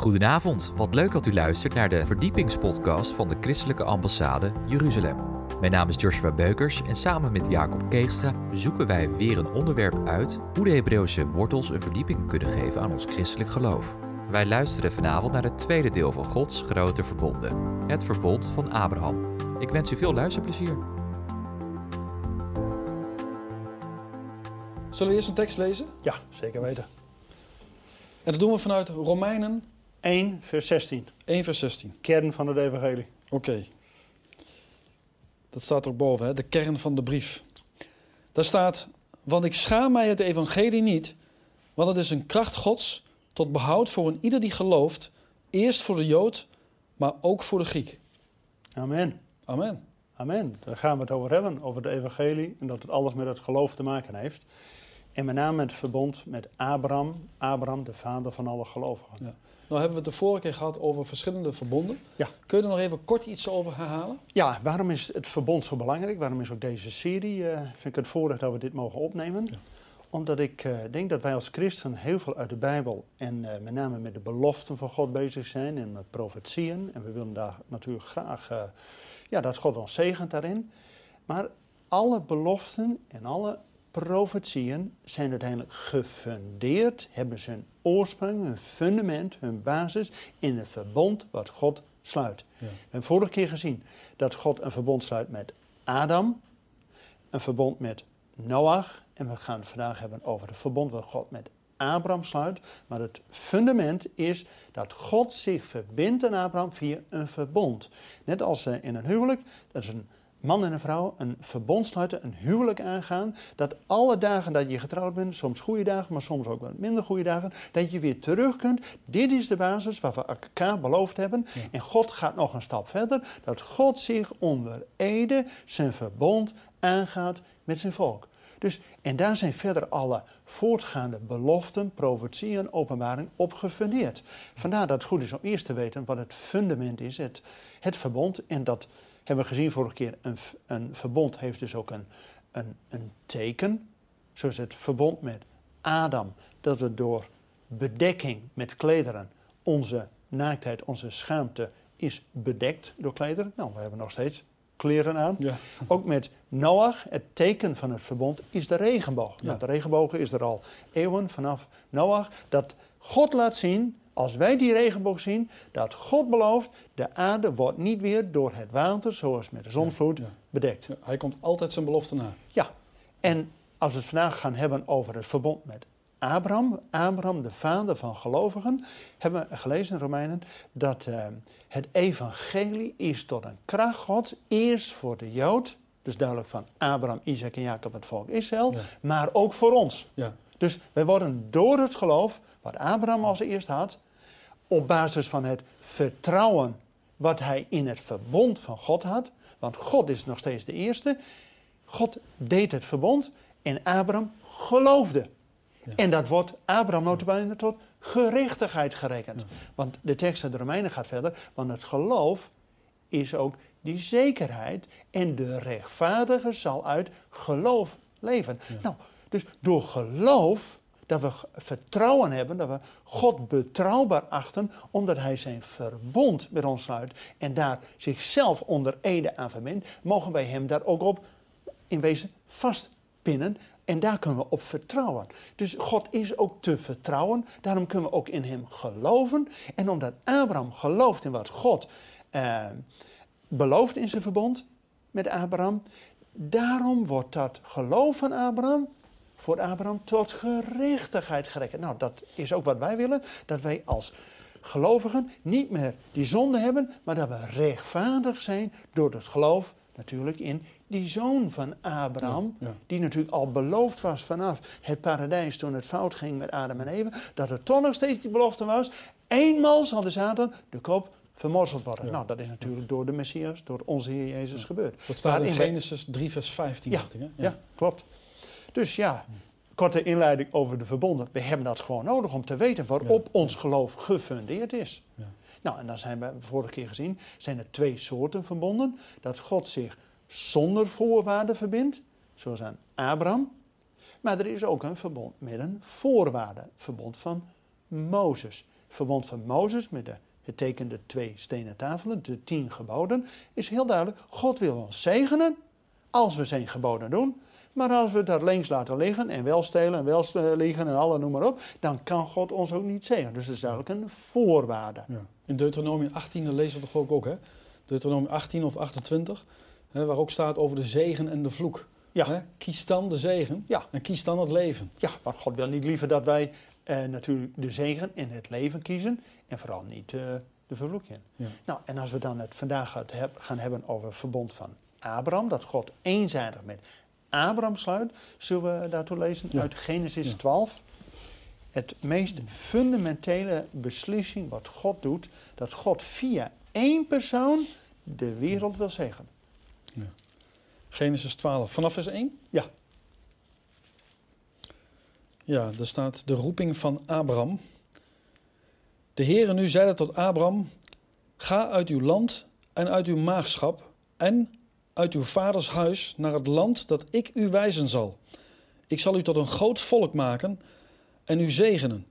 Goedenavond, wat leuk dat u luistert naar de verdiepingspodcast van de Christelijke Ambassade Jeruzalem. Mijn naam is Joshua Beukers en samen met Jacob Keegstra zoeken wij weer een onderwerp uit hoe de Hebreeuwse wortels een verdieping kunnen geven aan ons christelijk geloof. Wij luisteren vanavond naar het tweede deel van Gods grote verbonden, het verbond van Abraham. Ik wens u veel luisterplezier. Zullen we eerst een tekst lezen? Ja, zeker weten. En dat doen we vanuit Romeinen 1 vers 16. 1 vers 16. Kern van het evangelie. Oké. Dat staat er boven, hè? de kern van de brief. Daar staat, want ik schaam mij het evangelie niet, want het is een kracht gods tot behoud voor een ieder die gelooft, eerst voor de Jood, maar ook voor de Griek. Amen. Amen. Amen. Daar gaan we het over hebben, over het evangelie en dat het alles met het geloof te maken heeft. En met name het verbond met Abraham, Abraham de vader van alle gelovigen. Ja. Nou hebben we het de vorige keer gehad over verschillende verbonden. Ja. Kun je er nog even kort iets over herhalen? Ja, waarom is het verbond zo belangrijk? Waarom is ook deze serie, eh, vind ik het voordeel dat we dit mogen opnemen? Ja. Omdat ik eh, denk dat wij als christen heel veel uit de Bijbel en eh, met name met de beloften van God bezig zijn en met profetieën. En we willen daar natuurlijk graag ja, dat God ons zegent daarin. Maar alle beloften en alle profetieën zijn uiteindelijk gefundeerd, hebben ze hun oorsprong, hun fundament, hun basis in het verbond wat God sluit. Ja. We hebben vorige keer gezien dat God een verbond sluit met Adam, een verbond met Noach en we gaan het vandaag hebben over het verbond wat God met Abraham sluit. Maar het fundament is dat God zich verbindt aan Abraham via een verbond. Net als eh, in een huwelijk, dat is een man en een vrouw een verbond sluiten, een huwelijk aangaan. Dat alle dagen dat je getrouwd bent, soms goede dagen, maar soms ook wat minder goede dagen, dat je weer terug kunt. Dit is de basis waar we elkaar beloofd hebben. Ja. En God gaat nog een stap verder, dat God zich onder ede zijn verbond aangaat met zijn volk. Dus, en daar zijn verder alle voortgaande beloften, profetieën, openbaring op gefundeerd. Vandaar dat het goed is om eerst te weten wat het fundament is, het, het verbond. En dat hebben we gezien vorige keer. Een, een verbond heeft dus ook een, een, een teken. Zoals het verbond met Adam. Dat we door bedekking met klederen onze naaktheid, onze schaamte is bedekt door klederen. Nou, we hebben nog steeds kleren aan. Ja. Ook met Noach, het teken van het verbond, is de regenboog. Ja. Nou, de regenboog is er al eeuwen vanaf Noach. Dat God laat zien, als wij die regenboog zien, dat God belooft, de aarde wordt niet weer door het water, zoals met de zonvloed, Ja. bedekt. Ja, Hij komt altijd zijn belofte na. Ja, en als we het vandaag gaan hebben over het verbond met Abraham, Abraham de vader van gelovigen, hebben we gelezen in Romeinen dat eh, het evangelie is tot een kracht Gods, eerst voor de Jood, dus duidelijk van Abraham, Isaac en Jacob het volk Israël, maar ook voor ons. Ja. Dus wij worden door het geloof, wat Abraham als eerst had, op basis van het vertrouwen wat hij in het verbond van God had, want God is nog steeds de eerste. God deed het verbond en Abraham geloofde. Ja. En dat wordt Abraham notabene tot gerechtigheid gerekend. Want de tekst uit de Romeinen gaat verder, want het geloof is ook die zekerheid en de rechtvaardige zal uit geloof leven. Ja. Nou, dus door geloof dat we vertrouwen hebben, dat we God betrouwbaar achten, omdat Hij zijn verbond met ons sluit en daar zichzelf onder ede aan verbindt, mogen wij Hem daar ook op in wezen vastpinnen. En daar kunnen we op vertrouwen. Dus God is ook te vertrouwen. Daarom kunnen we ook in Hem geloven. En omdat Abraham gelooft in wat God eh, belooft in zijn verbond met Abraham, daarom wordt dat geloof van Abraham voor Abraham tot gerechtigheid gerekend. Nou, dat is ook wat wij willen, dat wij als gelovigen niet meer die zonde hebben, maar dat we rechtvaardig zijn door het geloof natuurlijk in die zoon van Abraham, Ja, ja. die natuurlijk al beloofd was vanaf het paradijs toen het fout ging met Adam en Eva, dat er toch nog steeds die belofte was, eenmaal zal de Satan de kop vermorzeld worden. Ja. Nou, dat is natuurlijk door de Messias, door onze Heer Jezus gebeurd. Dat staat in Waarin Genesis 3 vers 15, Ja, dacht ik. Hè? ja, klopt. Dus ja, korte inleiding over de verbonden. We hebben dat gewoon nodig om te weten waarop Ja. ons geloof gefundeerd is. Ja. Nou, en dan zijn we vorige keer gezien, zijn er twee soorten verbonden. Dat God zich zonder voorwaarden verbindt, zoals aan Abraham. Maar er is ook een verbond met een voorwaarde, verbond van Mozes. verbond van Mozes met de getekende twee stenen tafelen, de tien geboden, is heel duidelijk, God wil ons zegenen als we zijn geboden doen. Maar als we dat links laten liggen en wel stelen en wel liegen en alle noem maar op, dan kan God ons ook niet zegenen. Dus dat is eigenlijk een voorwaarde. Ja. In Deuteronomium 18, dat lezen we toch ook, ook hè? Deuteronomium 18 of 28, hè, waar ook staat over de zegen en de vloek. Ja. Hè? Kies dan de zegen Ja. en kies dan het leven. Ja, maar God wil niet liever dat wij eh, natuurlijk de zegen in het leven kiezen en vooral niet eh, de vervloeking. Ja. Nou, en als we dan het vandaag gaan hebben over het verbond van Abraham, dat God eenzijdig met Abraham sluit, zullen we daartoe lezen Ja. uit Genesis Ja. 12. Het meest fundamentele beslissing wat God doet, dat God via één persoon de wereld wil zegenen. Genesis 12, vanaf vers 1? Ja. Ja, daar staat de roeping van Abraham. De Heere nu zeide tot Abraham, ga uit uw land en uit uw maagschap en uit uw vaders huis naar het land dat ik u wijzen zal. Ik zal u tot een groot volk maken en u zegenen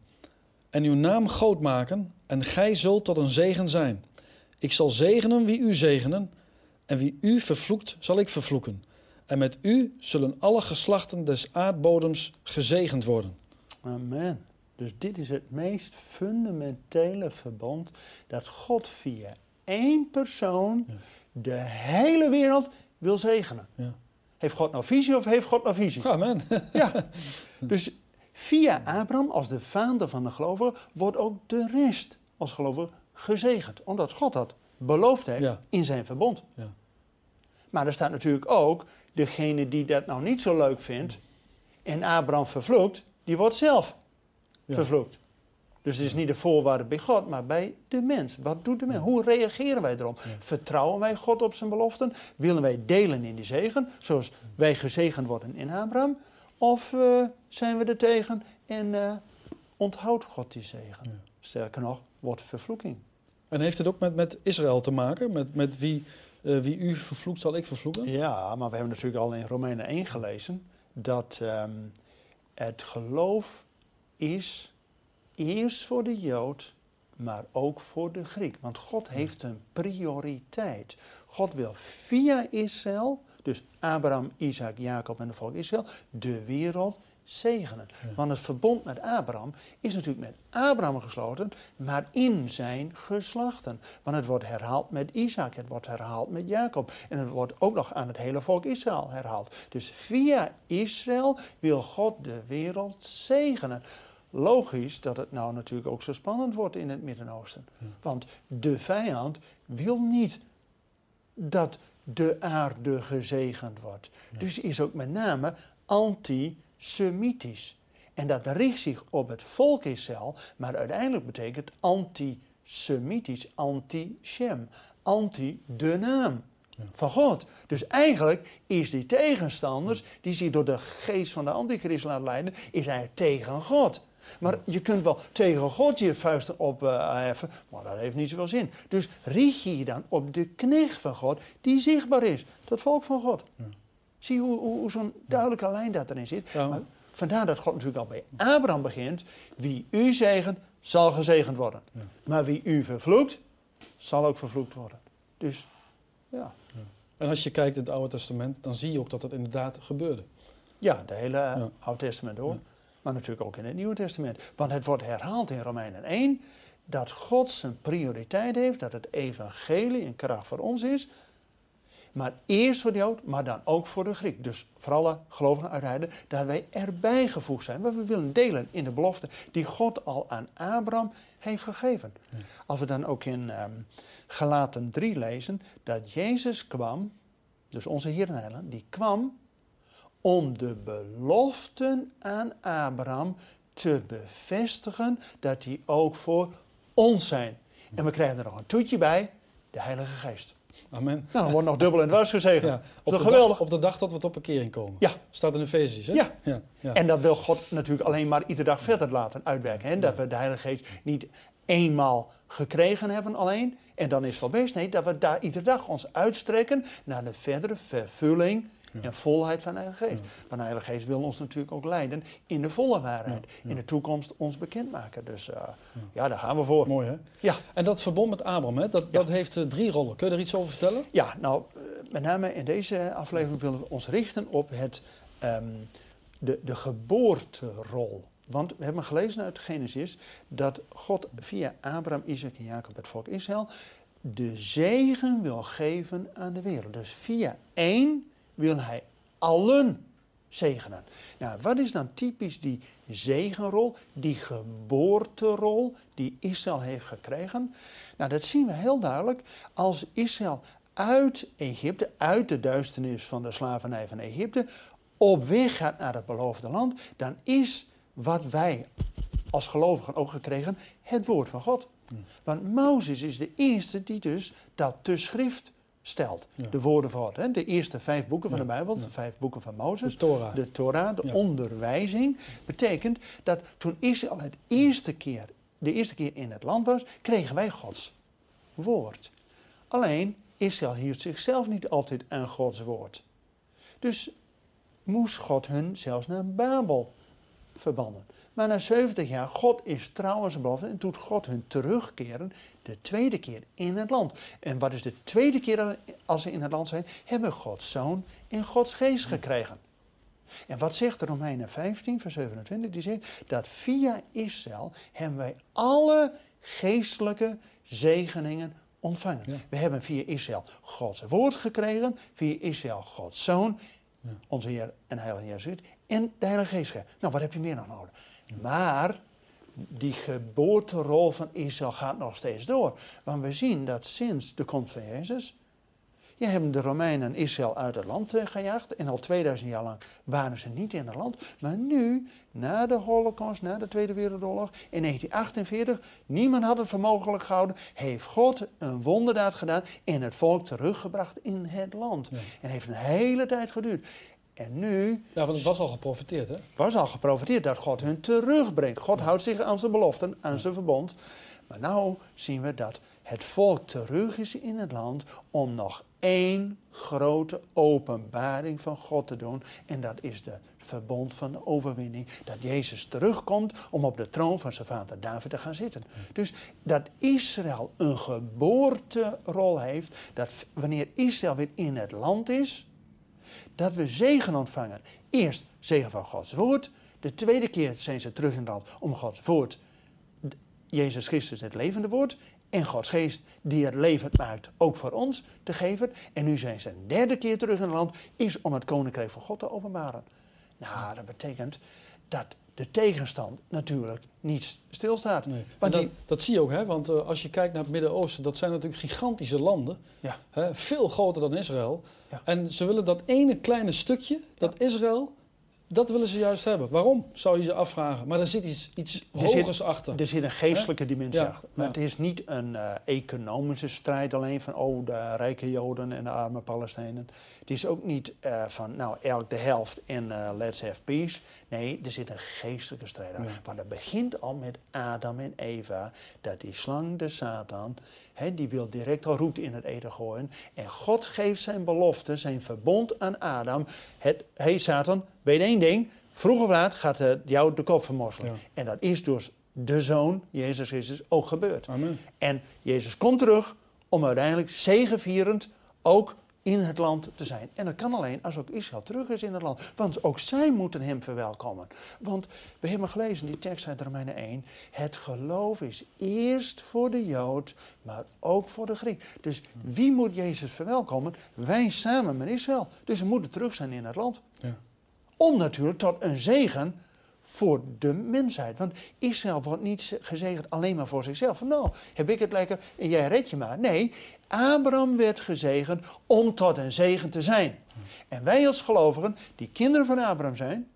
en uw naam groot maken en gij zult tot een zegen zijn. Ik zal zegenen wie u zegenen en wie u vervloekt zal ik vervloeken. En met u zullen alle geslachten des aardbodems gezegend worden. Amen. Dus dit is het meest fundamentele verbond dat God via één persoon Ja. De hele wereld wil zegenen. Ja. Heeft God nou visie of heeft God nou visie? Amen. Ja. Dus via Abraham als de vader van de gelovigen wordt ook de rest als gelovige gezegend. Omdat God dat beloofd heeft Ja. in zijn verbond. Ja. Maar er staat natuurlijk ook degene die dat nou niet zo leuk vindt en Abraham vervloekt, die wordt zelf Ja. vervloekt. Dus het is niet de voorwaarde bij God, maar bij de mens. Wat doet de mens? Hoe reageren wij erop? Vertrouwen wij God op zijn beloften? Willen wij delen in die zegen, zoals wij gezegend worden in Abraham? Of eh, zijn we er tegen en eh, onthoudt God die zegen? Sterker nog, wordt vervloeking. En heeft het ook met, met Israël te maken? Met, met wie, eh, wie u vervloekt, zal ik vervloeken? Ja, maar we hebben natuurlijk al in Romeinen 1 gelezen dat ehm, het geloof is eerst voor de Jood, maar ook voor de Griek. Want God heeft een prioriteit. God wil via Israël, dus Abraham, Isaac, Jacob en de volk Israël, de wereld zegenen. Ja. Want het verbond met Abraham is natuurlijk met Abraham gesloten, maar in zijn geslachten. Want het wordt herhaald met Isaac, het wordt herhaald met Jacob. En het wordt ook nog aan het hele volk Israël herhaald. Dus via Israël wil God de wereld zegenen. Logisch dat het nou natuurlijk ook zo spannend wordt in het Midden-Oosten. Want de vijand wil niet dat de aarde gezegend wordt. Dus is ook met name antisemitisch. En dat richt zich op het volk Israël, maar uiteindelijk betekent antisemitisch, anti-Shem, anti de naam Ja. van God. Dus eigenlijk is die tegenstanders, die zich door de geest van de antichrist laten leiden, is hij tegen God. Maar je kunt wel tegen God je vuisten opheffen, maar dat heeft niet zoveel zin. Dus richt je je dan op de knecht van God, die zichtbaar is, dat volk van God. Ja. Zie hoe, hoe, hoe zo'n duidelijke lijn dat erin zit? Ja. Maar vandaar dat God natuurlijk al bij Abraham begint. Wie u zegent, zal gezegend worden. Ja. Maar wie u vervloekt, zal ook vervloekt worden. Dus ja, En als je kijkt in het Oude Testament, dan zie je ook dat dat inderdaad gebeurde. ja de hele. Oude Testament door. Maar natuurlijk ook in het Nieuwe Testament. Want het wordt herhaald in Romeinen 1 dat God zijn prioriteit heeft, dat het evangelie een kracht voor ons is. Maar eerst voor de Jood, maar dan ook voor de Griek. Dus voor alle gelovigen uit Heiden, dat wij erbij gevoegd zijn. Maar we willen delen in de belofte die God al aan Abraham heeft gegeven. Als we dan ook in ehm Galaten 3 lezen, dat Jezus kwam, dus onze Heer en Heiland, die kwam om de beloften aan Abraham te bevestigen dat die ook voor ons zijn. En we krijgen er nog een toetje bij, de Heilige Geest. Amen. Nou, dan wordt nog dubbel en dwars gezegend. Ja, op, toch de geweldig? dag, op de dag dat we tot bekering komen. Ja. Staat in Efesiërs, hè? Ja. ja, ja. En dat wil God natuurlijk alleen maar iedere dag verder laten uitwerken. Hè? Dat we de Heilige Geest niet eenmaal gekregen hebben alleen en dan is het wel best. Nee, dat we daar iedere dag ons uitstrekken naar de verdere vervulling Ja. En volheid van de Heilige Geest. Ja. Want de Heilige Geest wil ons natuurlijk ook leiden in de volle waarheid. Ja. In de toekomst ons bekendmaken. Dus eh, ja, daar gaan we voor. Mooi hè? Ja. En dat verbond met Abraham, hè, dat, dat heeft eh, drie rollen. Kun je er iets over vertellen? Ja, nou, eh, met name in deze aflevering willen we ons richten op het, ehm, de, de geboorterol. Want we hebben gelezen uit Genesis dat God via Abraham, Isaac en Jacob het volk Israël de zegen wil geven aan de wereld. Dus via één wil hij allen zegenen. Nou, wat is dan typisch die zegenrol, die geboorterol die Israël heeft gekregen? Nou, dat zien we heel duidelijk als Israël uit Egypte, uit de duisternis van de slavernij van Egypte, op weg gaat naar het beloofde land, dan is wat wij als gelovigen ook gekregen, het woord van God. Want Mozes is de eerste die dus dat te schrift stelt. Ja. De woorden van God. Hè? De eerste vijf boeken van de Bijbel, de vijf boeken van Mozes. De Torah. De Torah, de Ja. onderwijzing, betekent dat toen Israël het eerste keer, de eerste keer in het land was, kregen wij Gods woord. Alleen, Israël hield zichzelf niet altijd aan Gods woord. Dus moest God hun zelfs naar Babel Maar na 70 jaar, God is trouw aan zijn belofte en doet God hun terugkeren de tweede keer in het land. En wat is de tweede keer als ze in het land zijn? Hebben Gods zoon en Gods geest gekregen. En wat zegt de Romeinen 15, vers 27? Die zegt dat via Israël hebben wij alle geestelijke zegeningen ontvangen. Ja. We hebben via Israël Gods woord gekregen, via Israël Gods zoon, Ja. onze Heer en Heilige Jezus en de Heilige Geest. Nou, wat heb je meer nog nodig? Maar die geboorterol van Israël gaat nog steeds door. Want we zien dat sinds de komst van Jezus, je hebben de Romeinen Israël uit het land eh, gejaagd. En al 2000 jaar lang waren ze niet in het land. Maar nu, na de Holocaust, na de Tweede Wereldoorlog, in 1948, niemand had het voor mogelijk gehouden, heeft God een wonderdaad gedaan en het volk teruggebracht in het land. Ja. En heeft een hele tijd geduurd. En nu Ja, want het was al geprofiteerd hè? was al geprofiteerd dat God hun terugbrengt. God houdt zich aan zijn beloften, aan zijn verbond. Maar nu zien we dat het volk terug is in het land om nog één grote openbaring van God te doen. En dat is de verbond van de overwinning. Dat Jezus terugkomt om op de troon van zijn vader David te gaan zitten. Dus dat Israël een geboorterol heeft. Dat wanneer Israël weer in het land is, dat we zegen ontvangen. Eerst zegen van Gods woord. De tweede keer zijn ze terug in het land om Gods woord, Jezus Christus het levende woord, en Gods geest die het levend maakt, ook voor ons te geven. En nu zijn ze een derde keer terug in het land, is om het koninkrijk van God te openbaren. Nou, dat betekent dat de tegenstand natuurlijk niet stilstaat. Nee. Want dat, die- dat zie je ook, hè? want eh, als je kijkt naar het Midden-Oosten, dat zijn natuurlijk gigantische landen. Ja. Hè? Veel groter dan Israël. Ja. En ze willen dat ene kleine stukje, dat Israël, dat willen ze juist hebben. Waarom, zou je ze afvragen. Maar er zit iets, iets Er zit- hogers achter. Er zit een geestelijke dimensie achter. Maar het is niet een eh, economische strijd alleen van oh, de rijke Joden en de arme Palestijnen. Het is ook niet eh, van nou elk de helft en eh, let's have peace. Nee, er zit een geestelijke strijd aan. Ja. Want dat begint al met Adam en Eva. Dat die slang, de Satan, hè, die wil direct al roet in het eten gooien. En God geeft zijn belofte, zijn verbond aan Adam. Het, hey Satan, weet één ding. Vroeg of laat gaat het jou de kop vermorzelen. Ja. En dat is door de Zoon, Jezus Christus, ook gebeurd. Amen. En Jezus komt terug om uiteindelijk zegevierend ook in het land te zijn. En dat kan alleen als ook Israël terug is in het land. Want ook zij moeten hem verwelkomen. Want we hebben gelezen, die tekst uit Romeinen 1. Het geloof is eerst voor de Jood, maar ook voor de Griek. Dus wie moet Jezus verwelkomen? Wij samen met Israël. Dus we moeten terug zijn in het land. Ja. Om natuurlijk tot een zegen voor de mensheid. Want Israël wordt niet gezegend alleen maar voor zichzelf. Van, nou, heb ik het lekker en jij red je maar. Nee, Abraham werd gezegend om tot een zegen te zijn. En wij als gelovigen, die kinderen van Abraham zijn,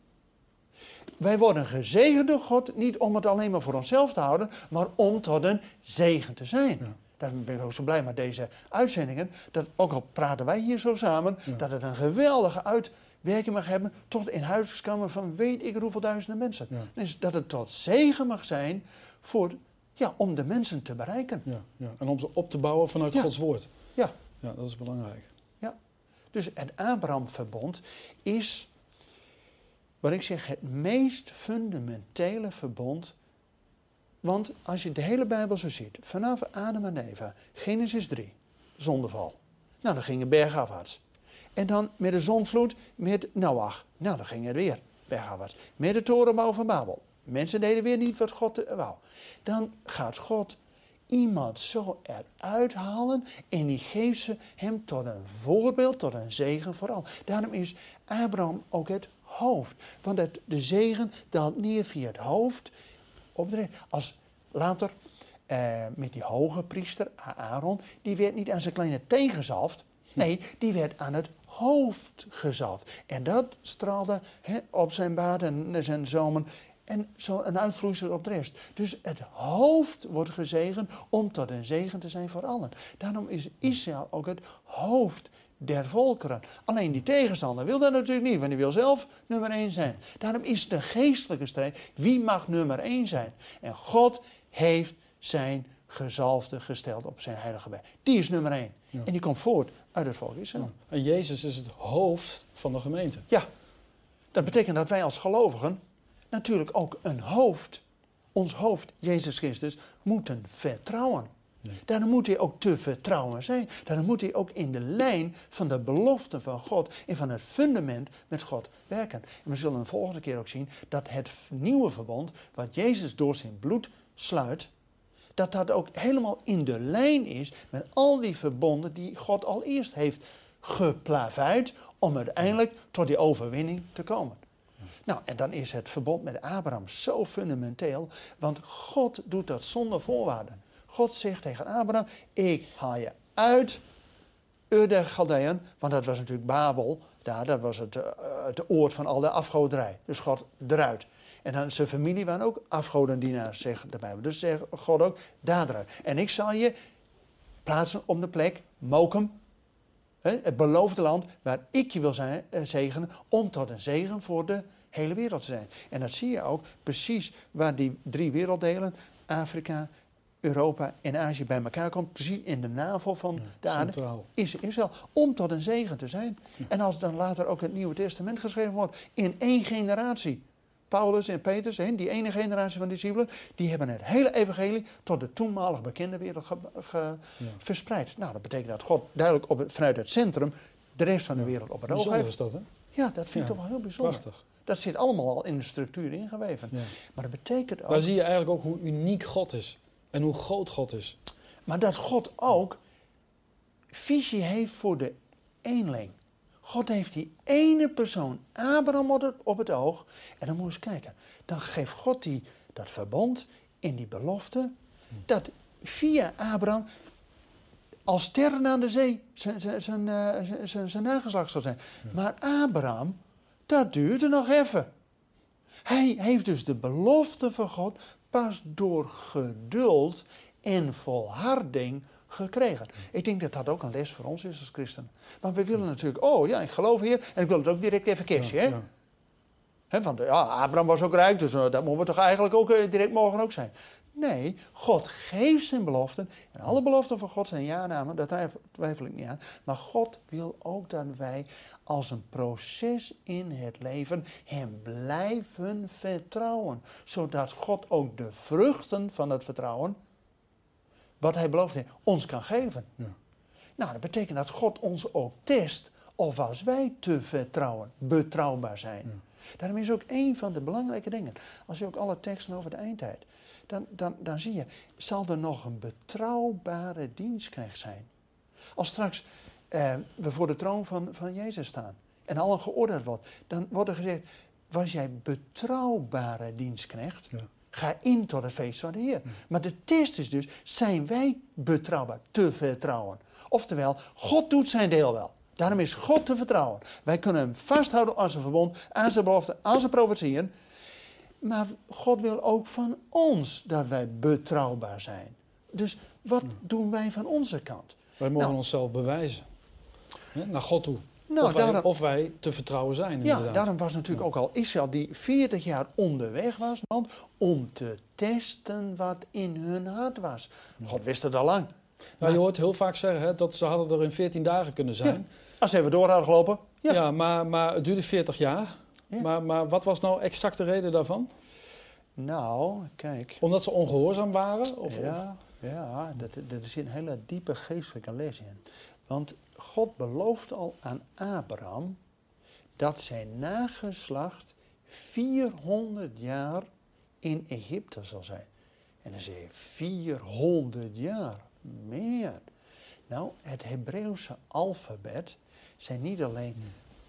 wij worden gezegend door God, niet om het alleen maar voor onszelf te houden, maar om tot een zegen te zijn. Daarom ben ik ook zo blij met deze uitzendingen. Dat ook al praten wij hier zo samen, Ja. dat het een geweldige uitwerking mag hebben tot in huiskamer van weet ik hoeveel duizenden mensen. Ja. Dus dat het tot zegen mag zijn voor, ja, om de mensen te bereiken. Ja, ja. En om ze op te bouwen vanuit Ja. Gods woord. Ja. Ja, dat is belangrijk. Dus het Abraham-verbond is, wat ik zeg, het meest fundamentele verbond. Want als je de hele Bijbel zo ziet, vanaf Adam en Eva, Genesis 3, zondeval. Nou, dan gingen bergafwaarts. En dan met de zonvloed met Noach. Nou, dan ging het weer bergafwaarts. Met de torenbouw van Babel. Mensen deden weer niet wat God eh, wou. Dan gaat God iemand zo eruit halen en die geeft ze hem tot een voorbeeld, tot een zegen vooral. Daarom is Abraham ook het hoofd. Want het, de zegen daalt neer via het hoofd op de Als later eh, met die hoge priester Aaron, die werd niet aan zijn kleine teen gezalfd. Nee, die werd aan het hoofd gezalfd. En dat straalde op zijn baard en zijn zomen en zo een uitvloeisel op de rest. Dus het hoofd wordt gezegend om tot een zegen te zijn voor allen. Daarom is Israël ook het hoofd der volkeren. Alleen die tegenstander wil dat natuurlijk niet, want die wil zelf nummer één zijn. Daarom is de geestelijke strijd, wie mag nummer één zijn? En God heeft zijn gezalfde gesteld op zijn heilige bij. Die is nummer één. En die komt voort uit het volk Israël. En Jezus is het hoofd van de gemeente. Ja, dat betekent dat wij als gelovigen natuurlijk ook een hoofd, ons hoofd, Jezus Christus, moeten vertrouwen. Daarom moet hij ook te vertrouwen zijn. Daarom moet hij ook in de lijn van de belofte van God en van het fundament met God werken. En we zullen een volgende keer ook zien dat het nieuwe verbond, wat Jezus door zijn bloed sluit, dat dat ook helemaal in de lijn is met al die verbonden die God al eerst heeft geplaveid om uiteindelijk tot die overwinning te komen. Nou, en dan is het verbond met Abraham zo fundamenteel, want God doet dat zonder voorwaarden. God zegt tegen Abraham, ik haal je uit Ur der want dat was natuurlijk Babel, daar, dat was het, uh, het oord van al de afgoderij. Dus God eruit. En dan zijn familie waren ook afgodendienaars, zegt de Bijbel. Dus zegt God ook, daar eruit. En ik zal je plaatsen op de plek, Mokum, het beloofde land, waar ik je wil zijn, eh, zegenen, om tot een zegen voor de hele wereld te zijn. En dat zie je ook precies waar die drie werelddelen, Afrika, Europa en Azië bij elkaar komt, precies in de navel van de aarde, is Israël, om tot een zegen te zijn. En als dan later ook het Nieuwe Testament geschreven wordt, in één generatie. Paulus en Petrus, die ene generatie van discipelen, die hebben het hele evangelie tot de toenmalig bekende wereld verspreid. Nou, dat betekent dat God duidelijk op vanuit het centrum de rest van de wereld op het oog heeft. is dat, hè? Ja, dat vind ik toch wel heel bijzonder. Prachtig. Dat zit allemaal al in de structuur ingeweven. Maar dat betekent ook... Daar zie je eigenlijk ook hoe uniek God is. En hoe groot God is. Maar dat God ook visie heeft voor de eenling. God heeft die ene persoon, Abraham, op het oog. En dan moet je eens kijken. Dan geeft God die, dat verbond in die belofte. Dat via Abraham als sterren aan de zee zijn, zijn, zijn, zijn nageslacht zal zijn. Maar Abraham dat duurde nog even. Hij heeft dus de belofte van God pas door geduld en volharding gekregen. Ik denk dat dat ook een les voor ons is als christen. Want we willen natuurlijk, oh ja, ik geloof hier en ik wil het ook direct even cashen. Hè? Ja. want ja, Abraham was ook rijk, dus uh, dat moeten we toch eigenlijk ook uh, direct mogen ook zijn. Nee, God geeft zijn beloften. En alle beloften van God zijn ja-namen, daar twijfel ik niet aan. Maar God wil ook dat wij als een proces in het leven Hem blijven vertrouwen. Zodat God ook de vruchten van het vertrouwen, wat Hij beloofd heeft, ons kan geven. Ja. Nou, dat betekent dat God ons ook test of als wij te vertrouwen, betrouwbaar zijn. Ja. Daarom is ook een van de belangrijke dingen, als je ook alle teksten over de eindtijd, dan, dan, dan zie je, zal er nog een betrouwbare dienstknecht zijn? Als straks eh, we voor de troon van, van Jezus staan en allen geoordeeld wordt, dan wordt er gezegd, was jij betrouwbare dienstknecht? Ja. Ga in tot het feest van de Heer. Maar de test is dus, zijn wij betrouwbaar, te vertrouwen? Oftewel, God doet zijn deel wel. Daarom is God te vertrouwen. Wij kunnen hem vasthouden aan zijn verbond, aan zijn belofte, aan zijn profetieën. Maar God wil ook van ons dat wij betrouwbaar zijn. Dus wat doen wij van onze kant? Wij mogen nou, onszelf bewijzen. Naar God toe. Nou, of, wij, of, wij, te vertrouwen zijn. Ja, daarom was natuurlijk ook al Israël die 40 jaar onderweg was om te testen wat in hun hart was. God wist het al lang. Nou, je hoort heel vaak zeggen hè, dat ze hadden er in 14 dagen kunnen zijn. Als ze even door hadden gelopen. Ja, Ja. maar, maar het duurde 40 jaar. Ja. Maar, maar wat was nou exact de reden daarvan? Nou, kijk. Omdat ze ongehoorzaam waren? Of, of- ja, ja dat, dat, er zit een hele diepe geestelijke les in. Want God belooft al aan Abraham dat zijn nageslacht 400 jaar in Egypte zal zijn. En dan zeg je 400 jaar, meer. Nou, het Hebreeuwse alfabet zijn niet alleen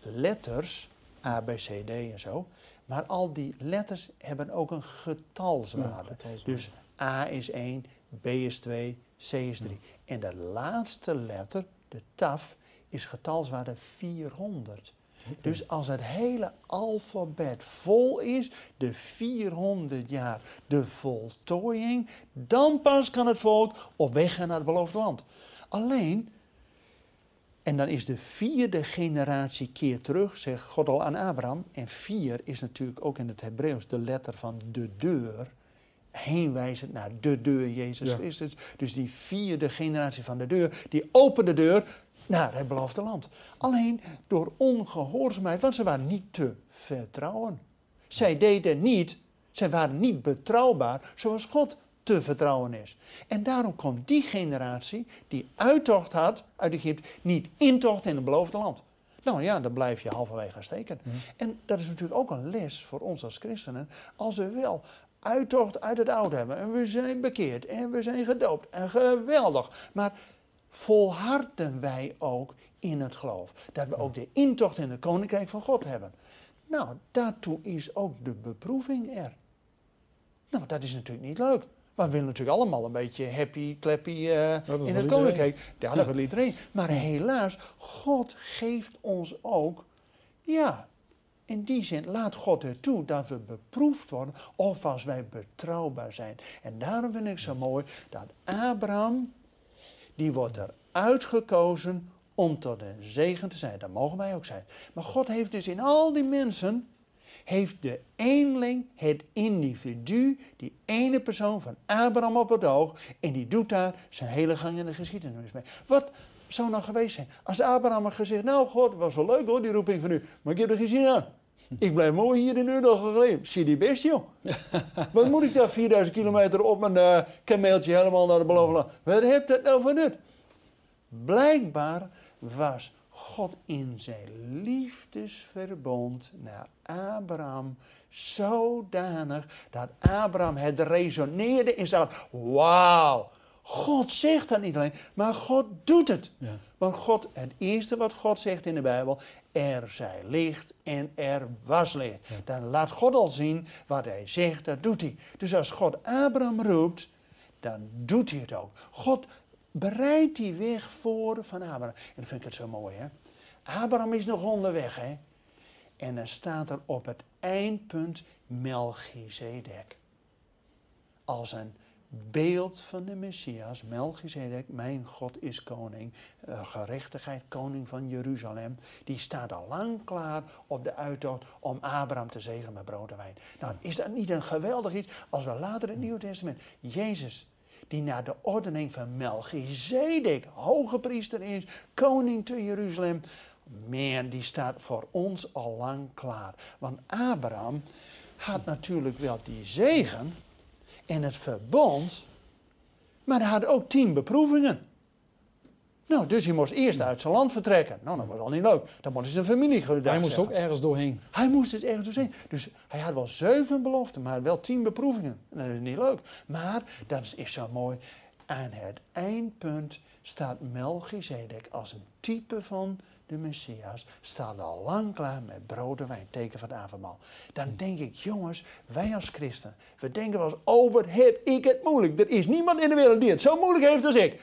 letters, A, B, C, D en zo, maar al die letters hebben ook een getalswaarde. Ja, getalswaarde. Dus A is 1, B is 2, C is 3. En de laatste letter, de taf, is getalswaarde 400. Dus als het hele alfabet vol is, de 400 jaar, de voltooiing, dan pas kan het volk op weg gaan naar het beloofde land. Alleen, en dan is de vierde generatie keer terug, zegt God al aan Abraham. En vier is natuurlijk ook in het Hebreeuws de letter van de deur. Heenwijzend naar de deur Jezus Ja. Christus. Dus die vierde generatie van de deur, die opent de deur naar het beloofde land. Alleen door ongehoorzaamheid, want ze waren niet te vertrouwen. Zij deden niet, zij waren niet betrouwbaar zoals God te vertrouwen is. En daarom kon die generatie die uittocht had uit Egypte niet intocht in het beloofde land. Nou ja, dan blijf je halverwege steken. En dat is natuurlijk ook een les voor ons als christenen. Als we wel uittocht uit het oude hebben en we zijn bekeerd en we zijn gedoopt en geweldig. Maar volharden wij ook in het geloof. Dat we ook de intocht in het koninkrijk van God hebben. Nou, daartoe is ook de beproeving er. Nou, dat is natuurlijk niet leuk. Maar we willen natuurlijk allemaal een beetje happy, clappy eh, in het koninkrijk. Ja, dat wil iedereen. Maar helaas, God geeft ons ook, ja, in die zin laat God er toe dat we beproefd worden of als wij betrouwbaar zijn. En daarom vind ik zo mooi dat Abraham, die wordt er uitgekozen om tot een zegen te zijn. Dat mogen wij ook zijn. Maar God heeft dus in al die mensen, heeft de eenling, het individu, die ene persoon van Abraham op het oog. En die doet daar zijn hele gang in de geschiedenis mee. Wat zou nou geweest zijn als Abraham had gezegd, nou God, het was wel leuk hoor, die roeping van u. Maar ik heb er geen zin aan. Ik blijf mooi hier in Uurdal gelegen. Zie die best, joh. Wat moet ik daar 4000 kilometer op mijn eh, kameeltje helemaal naar de beloofde land? Wat heeft dat nou voor nut? Blijkbaar was God in zijn liefdesverbond naar Abraham zodanig dat Abraham het resoneerde in zijn. Wauw, God zegt dat niet alleen, maar God doet het. Ja. Want God, het eerste wat God zegt in de Bijbel, er zij licht en er was licht. Dan laat God al zien wat hij zegt, dat doet hij. Dus als God Abraham roept, dan doet hij het ook. God bereidt die weg voor van Abraham. En dan vind ik het zo mooi, hè. Abraham is nog onderweg, hè. En dan staat er op het eindpunt Melchizedek. Als een beeld van de Messias, Melchizedek, mijn God is koning, eh, gerechtigheid, koning van Jeruzalem. Die staat al lang klaar op de uittocht om Abraham te zegenen met brood en wijn. Nou, is dat niet een geweldig iets als we later in het Nieuwe Testament Jezus die naar de ordening van Melchizedek hoge priester is, koning te Jeruzalem. Man, die staat voor ons al lang klaar. Want Abraham had natuurlijk wel die zegen en het verbond, maar hij had ook tien beproevingen. Nou, dus hij moest eerst uit zijn land vertrekken. Nou, dat was al niet leuk. Dan moest hij zijn familie gedag Hij moest zeggen. ook ergens doorheen. Hij moest het ergens door zijn. Dus hij had wel zeven beloften, maar wel tien beproevingen. En dat is niet leuk. Maar, dat is, is zo mooi, aan het eindpunt staat Melchizedek als een type van de Messias. Staat al lang klaar met brood en wijn, teken van het avondmaal. Dan denk ik, jongens, wij als christen, we denken wel eens, oh wat heb ik het moeilijk. Er is niemand in de wereld die het zo moeilijk heeft als ik.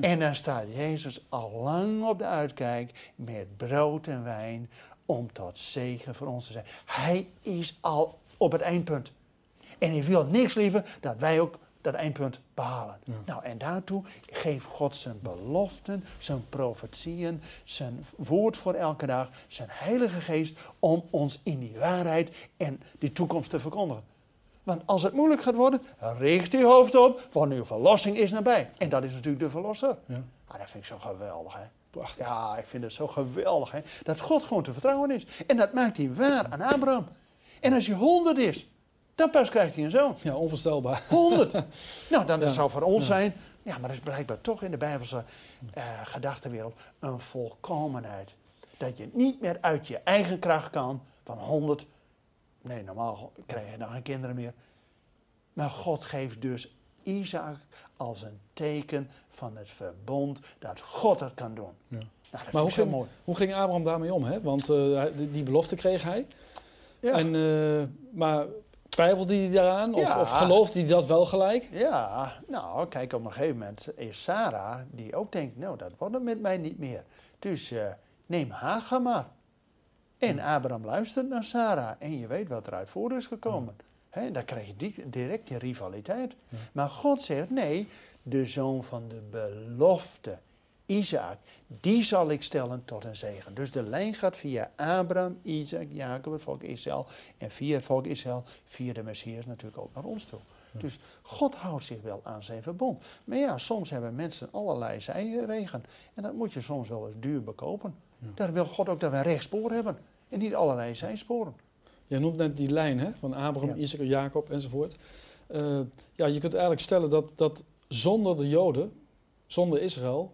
En dan staat Jezus al lang op de uitkijk met brood en wijn om tot zegen voor ons te zijn. Hij is al op het eindpunt. En hij wil niks liever dat wij ook dat eindpunt behalen. Nou, en daartoe geeft God zijn beloften, zijn profetieën, zijn woord voor elke dag, zijn heilige geest om ons in die waarheid en die toekomst te verkondigen. Want als het moeilijk gaat worden, richt uw hoofd op, want uw verlossing is nabij. En dat is natuurlijk de verlosser. Ja. Ah, dat vind ik zo geweldig, hè. Prachtig. Ja, ik vind het zo geweldig, hè? Dat God gewoon te vertrouwen is. En dat maakt hij waar aan Abraham. En als hij honderd is, dan pas krijgt hij een zoon. Ja, onvoorstelbaar. 100. nou, dan Ja. zou voor ons Ja. zijn, ja, maar dat is blijkbaar toch in de Bijbelse eh, gedachtenwereld een volkomenheid. Dat je niet meer uit je eigen kracht kan van 100. Nee, normaal krijg je dan geen kinderen meer. Maar God geeft dus Isaac als een teken van het verbond dat God het kan doen. Ja. Nou, dat Maar hoe ging, mooi. hoe ging Abraham daarmee om? Hè? Want eh, die belofte kreeg hij. Ja. En, eh, maar twijfelde hij daaraan? Of, Ja. of geloofde hij dat wel gelijk? Ja, nou, kijk, op een gegeven moment is Sarah die ook denkt, nou, dat wordt het met mij niet meer. Dus eh, neem Hagar maar. En Abraham luistert naar Sarah en je weet wat eruit voor is gekomen. Hè, dan krijg je die, direct die rivaliteit. Maar God zegt, nee, de zoon van de belofte, Isaac, die zal ik stellen tot een zegen. Dus de lijn gaat via Abraham, Isaac, Jacob, het volk Israël. En via het volk Israël, via de Messias natuurlijk ook naar ons toe. Dus God houdt zich wel aan zijn verbond. Maar ja, soms hebben mensen allerlei zijwegen. En dat moet je soms wel eens duur bekopen. Ja. Daar wil God ook dat we een rechtspoor hebben. En niet allerlei zijsporen. Je noemt net die lijn hè? van Abraham, Ja. Isaac, Jacob enzovoort. Eh, ja, je kunt eigenlijk stellen dat, dat zonder de Joden, zonder Israël,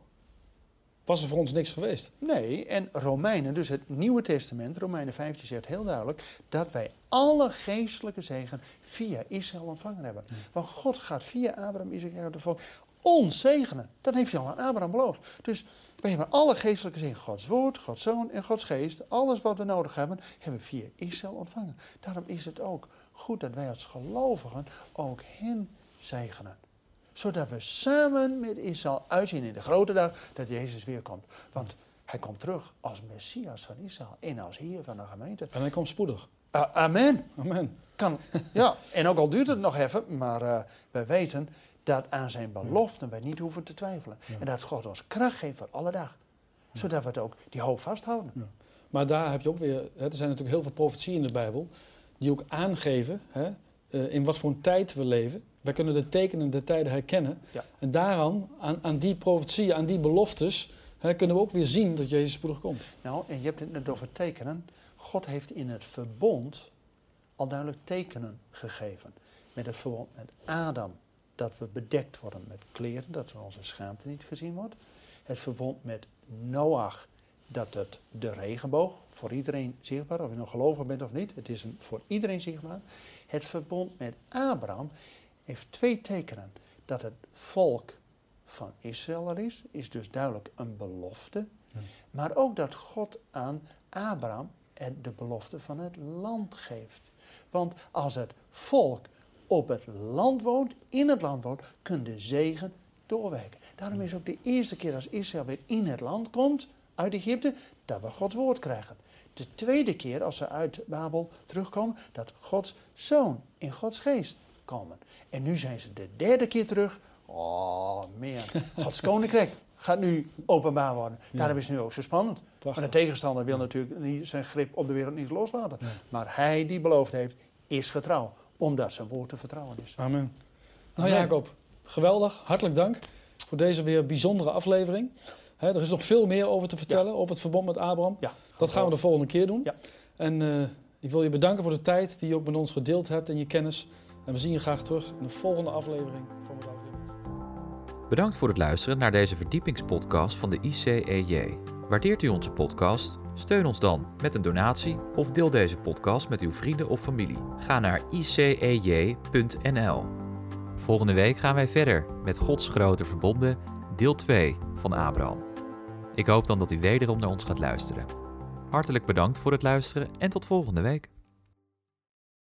was er voor ons niks geweest. Nee, en Romeinen, dus het Nieuwe Testament, Romeinen 15 zegt heel duidelijk dat wij alle geestelijke zegen via Israël ontvangen hebben. Ja. Want God gaat via Abraham, Isaac en de volk ons zegenen. Dat heeft hij al aan Abraham beloofd. Dus wij hebben alle geestelijke zegen, Gods woord, Gods zoon en Gods geest, alles wat we nodig hebben, hebben we via Israël ontvangen. Daarom is het ook goed dat wij als gelovigen ook hen zegenen zodat we samen met Israël uitzien in de grote dag dat Jezus weer komt. Want hij komt terug als Messias van Israël en als Heer van de gemeente. En hij komt spoedig. Amen. Amen. Kan, ja, en ook al duurt het nog even, maar eh wij weten dat aan zijn beloften wij niet hoeven te twijfelen. Ja. En dat God ons kracht geeft voor alle dag. Zodat we het ook die hoop vasthouden. Maar daar heb je ook weer, hè, er zijn natuurlijk heel veel profetieën in de Bijbel, die ook aangeven hè, eh, in wat voor een tijd we leven. Wij kunnen de tekenen der tijden herkennen. Ja. En daaraan, aan, aan die profetieën, aan die beloftes, hè, kunnen we ook weer zien dat Jezus spoedig komt. Nou, en je hebt het net over tekenen. God heeft in het verbond al duidelijk tekenen gegeven. Met het verbond met Adam, dat we bedekt worden met kleren, dat onze schaamte niet gezien wordt. Het verbond met Noach, dat het de regenboog, voor iedereen zichtbaar, of je nog gelovig bent of niet, het is een, voor iedereen zichtbaar. Het verbond met Abraham heeft twee tekenen. Dat het volk van Israël er is, is dus duidelijk een belofte. Ja. Maar ook dat God aan Abraham de belofte van het land geeft. Want als het volk op het land woont, in het land woont, kun de zegen doorwerken. Daarom is ook de eerste keer als Israël weer in het land komt, uit Egypte, dat we Gods woord krijgen. De tweede keer als ze uit Babel terugkomen, dat Gods zoon in Gods geest komen. En nu zijn ze de derde keer terug. Oh man, Gods koninkrijk gaat nu openbaar worden. Ja. Daarom is het nu ook zo spannend. Maar de tegenstander wil natuurlijk niet zijn grip op de wereld niet loslaten. Ja. Maar hij die beloofd heeft, is getrouw. Omdat zijn woord te vertrouwen is. Amen. Nou Amen. Jacob, geweldig. Hartelijk dank voor deze weer bijzondere aflevering. Er is nog veel meer over te vertellen, over het verbond met Abraham. Ja, Dat gaan we de volgende keer doen. Ja. En eh, ik wil je bedanken voor de tijd die je ook met ons gedeeld hebt en je kennis. En we zien je graag terug in de volgende aflevering van Without Limits. Bedankt voor het luisteren naar deze verdiepingspodcast van de ICEJ. Waardeert u onze podcast? Steun ons dan met een donatie of deel deze podcast met uw vrienden of familie. Ga naar icej.nl. Volgende week gaan wij verder met Gods grote verbonden, deel 2 van Abraham. Ik hoop dan dat u wederom naar ons gaat luisteren. Hartelijk bedankt voor het luisteren en tot volgende week.